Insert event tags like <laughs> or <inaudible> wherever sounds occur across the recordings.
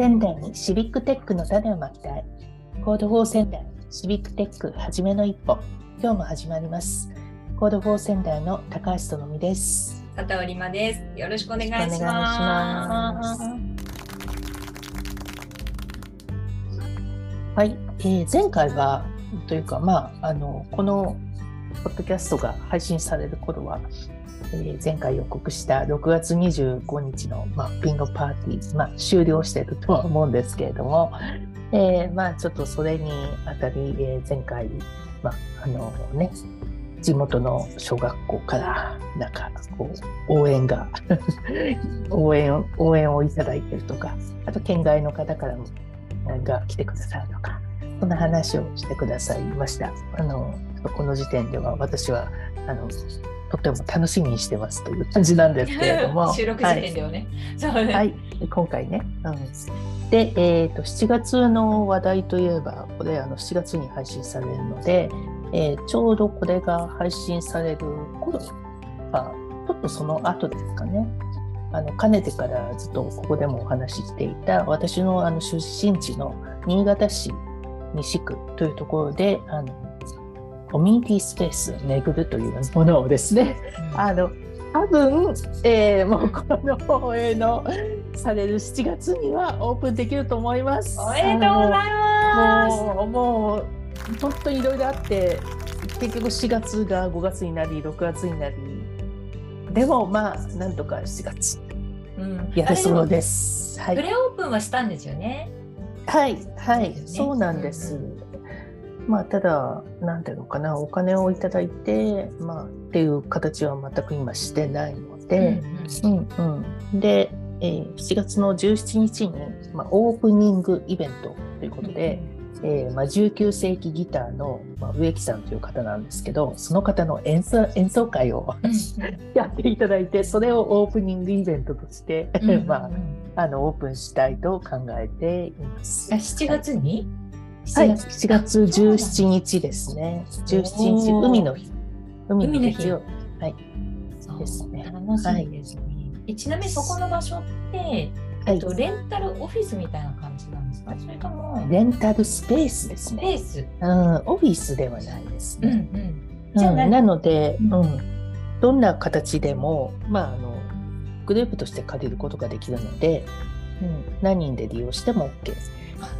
仙台にシビックテックの種をまきたい。 Code for 仙台シビックテックはじめの一歩。今日も始まります。 Code for 仙台の高橋とのみです。佐藤里真です。よろしくお。願いしますはい、えー前回はというかまああのこのポッドキャストが配信される頃は、えー前回予告した6月25日のマッピングパーティー、まあ、終了しているとは思うんですけれども、えーまあちょっとそれにあたり、えー前回まああのね地元の小学校からなんかこう応援が <laughs> 応援応援をいただいているとかあと県外の方からもが来てくださるとかそんな話をしてくださいました。あのこの時点では私はあのとても楽しみにしてますという感じなんですけれども <laughs> 収録時点ではね。そうね。はい、今回ね。うん、で、えーと、7月の話題といえば、これあの7月に配信されるので、えーちょうどこれが配信される頃あちょっとその後ですかね。あのかねてからずっとここでもお話ししていた私のあの出身地の新潟市西区というところであのコミュニティスペースを巡るというものをですねあの多分、えーもうこの放映のされる7月にはオープンできると思います。おめでとうございます。もうもう本当にいろいろあって結局4月が5月になり6月になりでもまあなんとか7月うんやるそうです。はあれでもプい、レオープンはしたんですよね。はい、はい、ねそうなんです。まあただなんていうのかなお金をいただいてまあっていう形は全く今してないので。うんうんうん、で、えー7月の17日に、まあ、オープニングイベントということで、えーまあ、19世紀ギターの、まあ、植木さんという方なんですけどその方の演奏演奏会をうん <laughs> やっていただいてそれをオープニングイベントとして、うんうん <laughs> まあ、あのオープンしたいと考えています。あ7月に？はい、7月17日ですね。17日、海の日。海の日日を。はい。そうですね楽しみですね。えちなみにそこの場所って、はいえっと、レンタルオフィスみたいな感じなんですか？それともレンタルスペースですスペね。ース、うん、オフィスではないですうんうね。ん、うんなので、うんうん、どんな形でも、まあ、あのグループとして借りることができるので、うん、何人で利用しても OK です。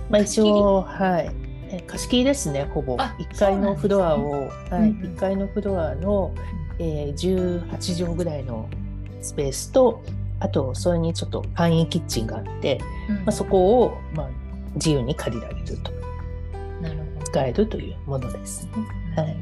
まあ、一応、はい、え貸し切りですね、ほぼ。あ1階のフロアを、はい、うんうん。1階のフロアの、えー18畳ぐらいのスペースと、あと、それにちょっと簡易キッチンがあって、うん。まあ、そこを、まあ、自由に借りられると、なるほど。使えるというものです。ね。はい。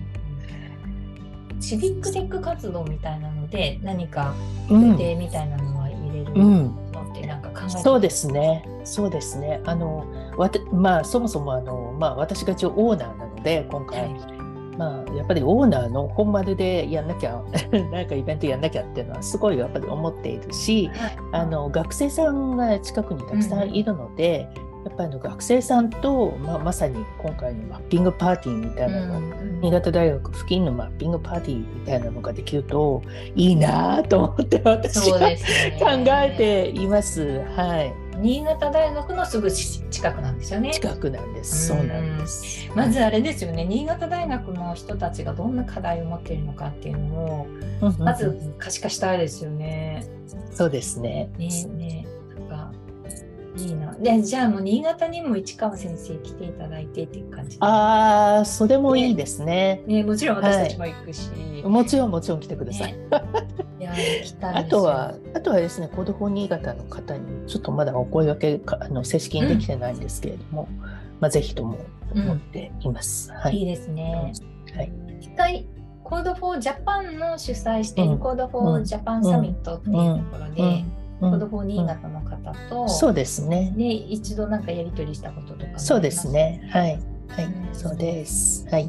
シビックテック活動みたいなので何かうん。予定みたいなのは入れるうんのってなんか考えてそうですね。そうですね。あの、わたまあ、そもそも、あの、まあ、私が一応オーナーなので、今回、はい。まあ、やっぱりオーナーの本丸でやんなきゃ、<laughs> なんかイベントやんなきゃっていうのは、すごいやっぱり思っているし、あの、学生さんが近くにたくさんいるので、やっぱりあの学生さんと、まあ、まさに今回のマッピングパーティーみたいなの、新潟大学付近のマッピングパーティーみたいなのができるといいなと思って私はね。考えています。はい。新潟大学のすぐ近くなんですよね近くなんです。うんそうなんです。まずあれですよね新潟大学の人たちがどんな課題を持っているのかっていうのをまず可視化したいですよね。そうですね。ねえねえなんかいいな。でじゃあもう新潟にも市川先生来ていただいてっていう感じでああ、それもいいですね。ねもちろん私たちも行くし、もちろんもちろん来てください。ねあとは、あとはですね、 Code for 新潟の方に、ちょっとまだお声掛けか、あの正式にできてないんですけれども、まあ、ぜひとも思っています。はいい。いですね。はい。一回 Code for Japan の主催しているうん Code for Japan サミットっていうところで、うん Code for 新潟の方と、そうですね。ね、一度なんかやり取りしたこととかそうですね。はい。はいうん。そうです。はい。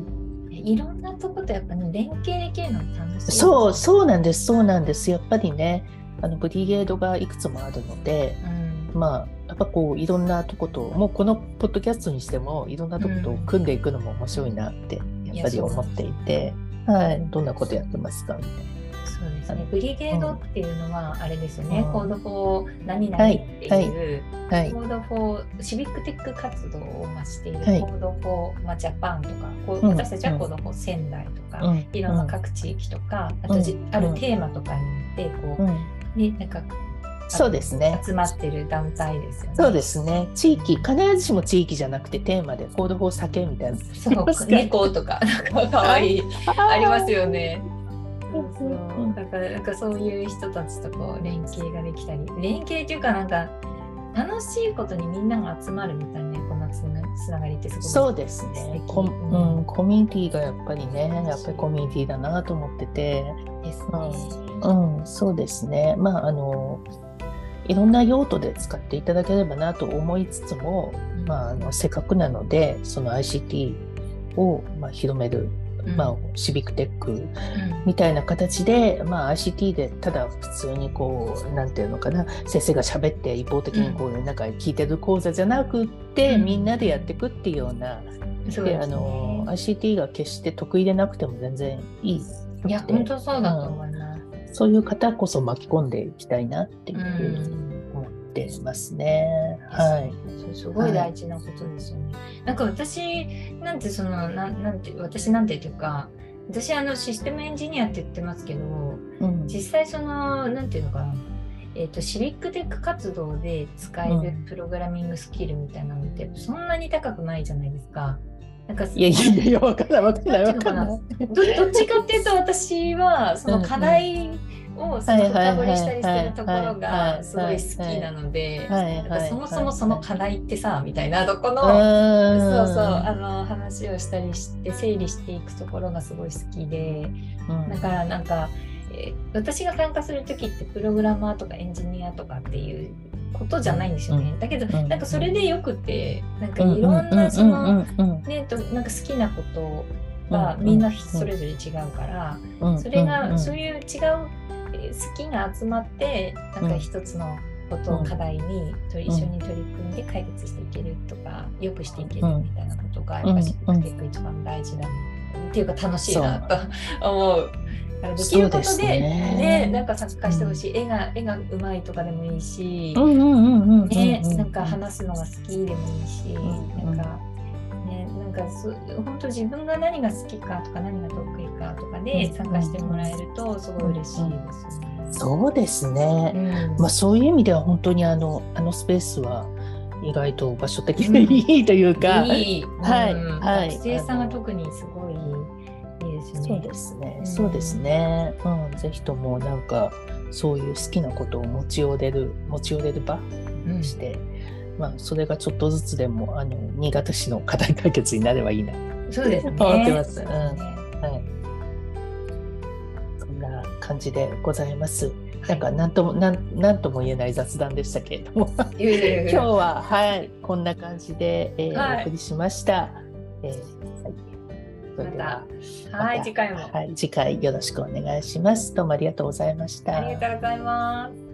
いろんなとことやっぱね連携できるの楽しい。そう、そうなんです。そうなんです。やっぱりね、あのブリゲードがいくつもあるので、うん。まあ、やっぱこういろんなとこともうこのポッドキャストにしてもいろんなとこと組んでいくのも面白いなってやっぱり思っていて、はい、どんなことやってますか？みたいな。そうですね。ブリゲードっていうのはあれですよね。うんコードフォー何々っていう、はいコ。ードフォーシビックテック活動をましているコはいードフォー、まあ、ジャパンとか、こううん私たちはコードフォー仙台とか、うんいろんな各地域とか、あとじ、うんあるテーマとかによってこう、うんねなんかそうですね。集まってる団体ですよね。そうですね。地域、必ずしも地域じゃなくてテーマでコードフォー酒みたいな。そう猫とかなんか可愛いありますよね。だからなんかそういう人たちとこう連携ができたり連携っていうかなんか楽しいことにみんなが集まるみたいなこのつなつながりってすごいそうです。ねコ,、うんうん、コミュニティがやっぱりね、やっぱりコミュニティだなと思ってて、ですね。うん、そうですね。まあ、あの、いろんな用途で使っていただければなと思いつつも、まあ、あのせっかくなので、その ICT を、まあ、広める、うんまあ、シビックテックうん。みたいな形で、まあ、ICT でただ普通にこうなんていうのかな先生が喋って一方的にこう、なんか聞いてる講座じゃなくって、うん。みんなでやっていくっていうような、でね。の ICT が決して得意でなくても全然いいいや本当そうだと思います。そういう方こそ巻き込んでいきたいなっていう。うん。思ってますね。はい。すごい大事なことですよね。なんか私なんてそのなんなんて私なんてというか私あのシステムエンジニアって言ってますけどうん実際そのなんていうのかなえー、とシビックテック活動で使えるうんプログラミングスキルみたいなのってそんなに高くないじゃないですか。なんかいやいやいや、わかんないわかんないわかんない。どどっちかっていうと私はその課題をその深掘りしたりしてるところがすごい好きなのでそもそもその課題ってさみたいなとこのそうそうあの話をしたりして整理していくところがすごい好きでだからなんか、私が参加する時ってプログラマーとかエンジニアとかっていうことじゃないんですよね、だけどなんかそれでよくてなんかいろんなその、ね、となんか好きなことがみんなそれぞれ違うから、それが、そういう違う好きが集まってなんか一つのことを課題にと一緒に取り組んで解決していけるとか、良くしていけるみたいなことがやっぱシックテック一番大事だ、っていうか楽しいなと思う。できることでですね。ねなんか参加してほしい、絵が絵がうまいとかでもいいし、なんか話すのが好きでもいいし、うん。なんか、ね、なんかそ本当自分が何が好きかとか何が得意かとかで参加してもらえるとすごい嬉しいですね。そうですね。うん。まあそういう意味では本当にあのあのスペースは意外と場所的にいいというか、いい、はいうん。はい。学生さんが特にすごいいいですよね。そうですね、うん。そうですね。うん、ぜひともなんかそういう好きなことを持ち寄れる持ち寄れる場して、まあそれがちょっとずつでもあの新潟市の課題解決になればいいな。そうですね。思ってますはい。そんな感じでございます。なんか何ともなんなんとも言えない雑談でしたけれども。今日ははいこんな感じで、えーはいお送りしました。えーはい、それでは、はい、また次回も。はい、次回よろしくお願いします。どうもありがとうございました。ありがとうございます。